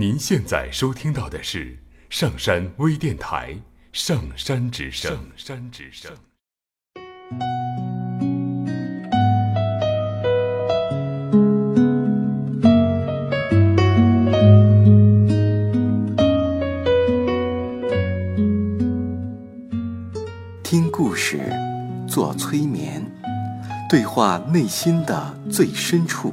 您现在收听到的是上山微电台《上山之声》。上山之声。听故事，做催眠，对话内心的最深处，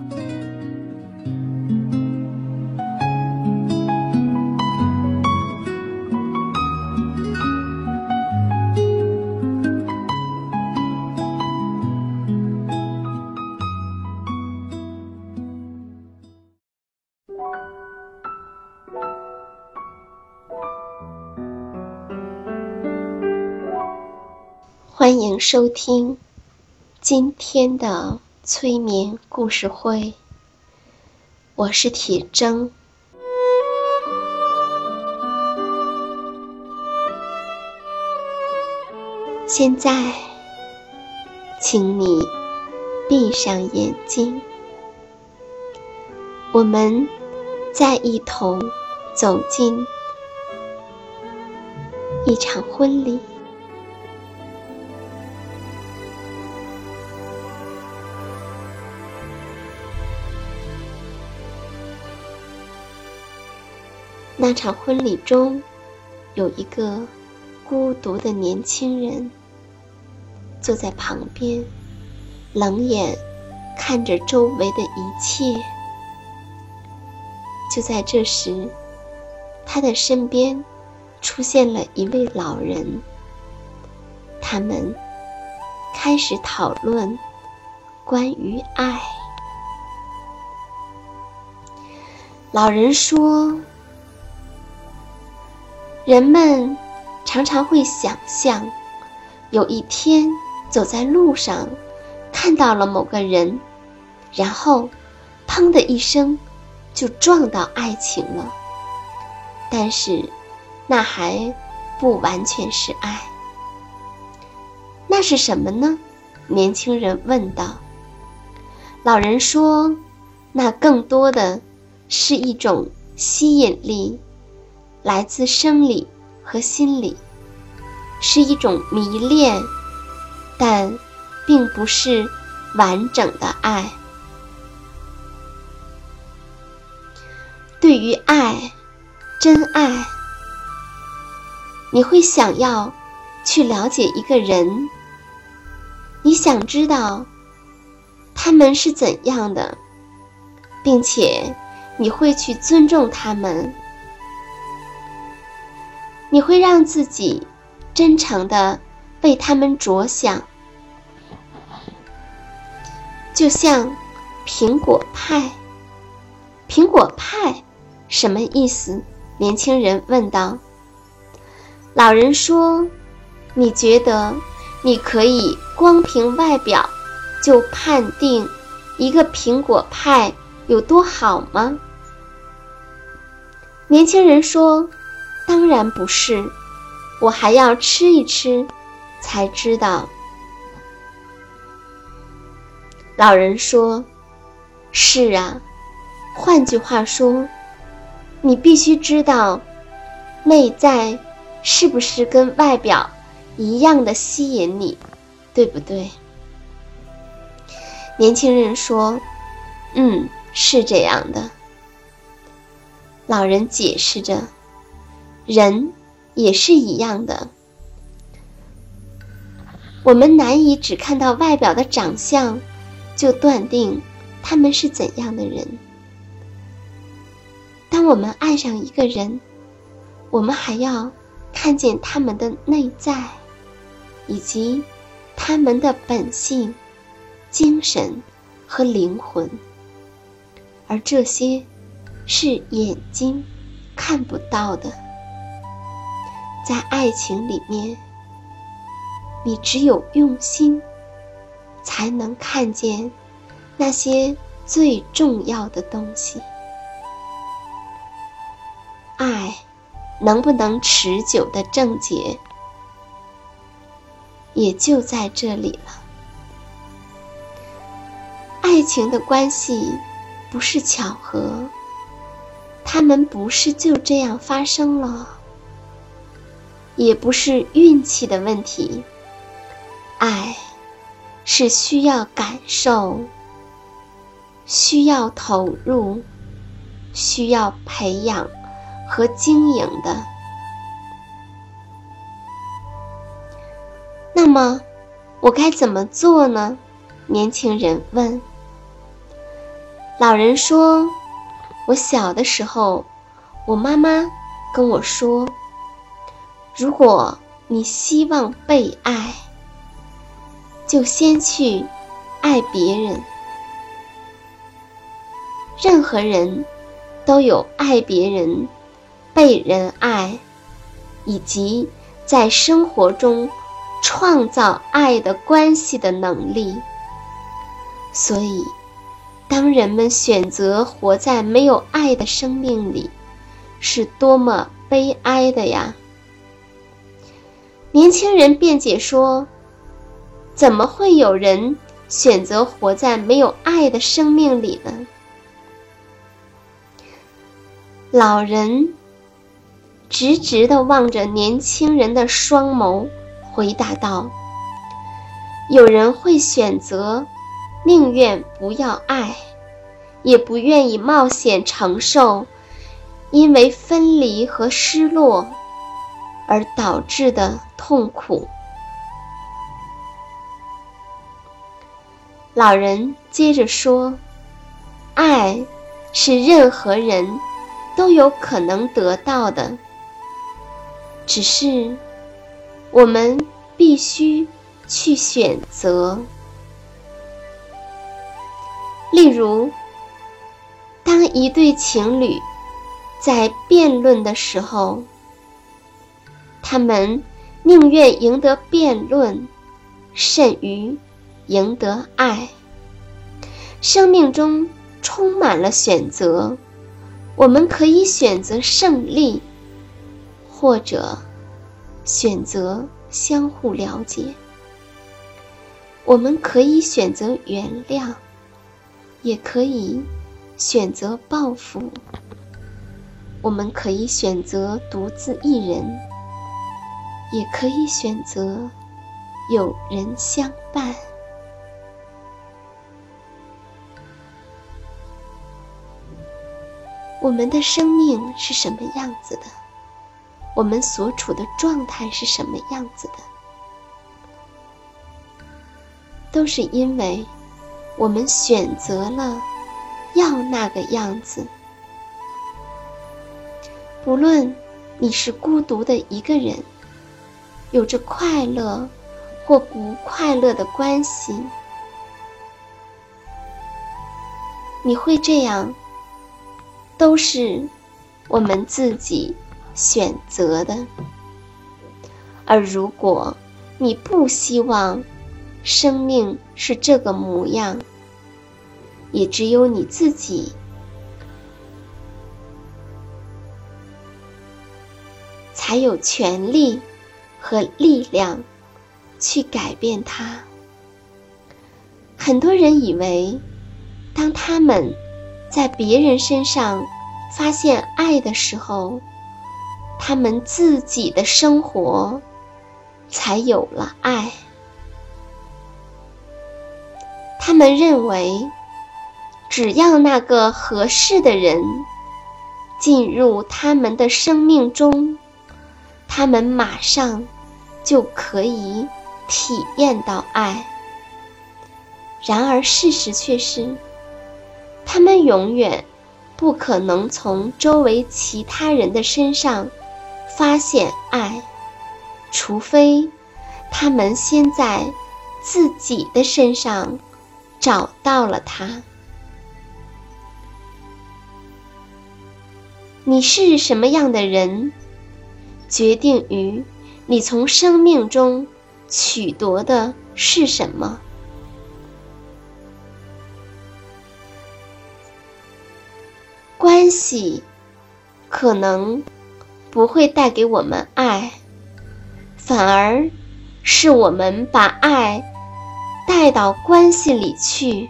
欢迎收听今天的催眠故事会，我是铁铮。现在，请你闭上眼睛，我们再一同走进一场婚礼。那场婚礼中，有一个孤独的年轻人坐在旁边，冷眼看着周围的一切。就在这时，他的身边出现了一位老人，他们开始讨论关于爱。老人说。人们常常会想象，有一天走在路上，看到了某个人，然后“砰”的一声就撞到爱情了。但是，那还不完全是爱。那是什么呢？年轻人问道。老人说：“那更多的是一种吸引力。”来自生理和心理，是一种迷恋，但并不是完整的爱。对于爱，真爱，你会想要去了解一个人，你想知道他们是怎样的，并且你会去尊重他们。你会让自己真诚的为他们着想，就像苹果派。苹果派什么意思？年轻人问道。老人说：“你觉得你可以光凭外表就判定一个苹果派有多好吗？”年轻人说。当然不是，我还要吃一吃，才知道。老人说：“是啊，换句话说，你必须知道，内在是不是跟外表一样的吸引你，对不对？”年轻人说：“嗯，是这样的。”老人解释着。人也是一样的，我们难以只看到外表的长相，就断定他们是怎样的人。当我们爱上一个人，我们还要看见他们的内在，以及他们的本性、精神和灵魂，而这些是眼睛看不到的。在爱情里面，你只有用心，才能看见那些最重要的东西。爱能不能持久的症结，也就在这里了。爱情的关系不是巧合，他们不是就这样发生了，也不是运气的问题。爱是需要感受，需要投入，需要培养和经营的。那么，我该怎么做呢？年轻人问。老人说：“我小的时候，我妈妈跟我说，如果你希望被爱，就先去爱别人。任何人都有爱别人、被人爱，以及在生活中创造爱的关系的能力。所以。”当人们选择活在没有爱的生命里，是多么悲哀的呀！年轻人辩解说：“怎么会有人选择活在没有爱的生命里呢？”老人直直的望着年轻人的双眸，回答道：“有人会选择。”宁愿不要爱，也不愿意冒险承受因为分离和失落而导致的痛苦。老人接着说：“爱是任何人都有可能得到的，只是我们必须去选择。”例如，当一对情侣在辩论的时候，他们宁愿赢得辩论，甚于赢得爱。生命中充满了选择，我们可以选择胜利，或者选择相互了解。我们可以选择原谅。也可以选择报复，我们可以选择独自一人，也可以选择有人相伴。我们的生命是什么样子的？我们所处的状态是什么样子的？都是因为。我们选择了要那个样子，不论你是孤独的一个人，有着快乐或不快乐的关系，你会这样，都是我们自己选择的。而如果你不希望，生命是这个模样，也只有你自己才有权利和力量去改变它。很多人以为，当他们在别人身上发现爱的时候，他们自己的生活才有了爱。他们认为，只要那个合适的人进入他们的生命中，他们马上就可以体验到爱。然而，事实却是，他们永远不可能从周围其他人的身上发现爱，除非他们先在自己的身上。找到了他。你是什么样的人，决定于你从生命中取得的是什么。关系可能不会带给我们爱反而是我们把爱带到关系里去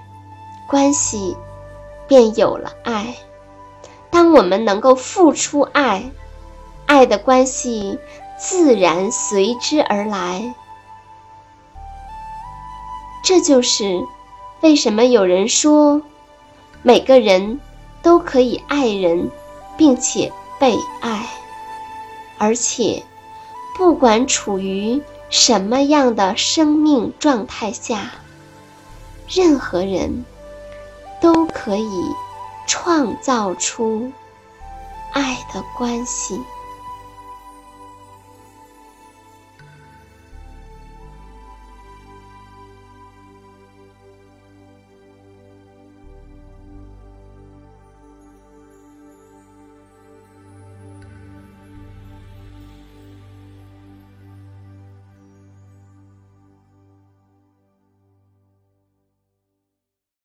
关系便有了爱。当我们能够付出爱爱的关系自然随之而来。这就是为什么有人说，每个人。都可以爱人，并且被爱，而且不管处于什么样的生命状态下，任何人都可以创造出爱的关系。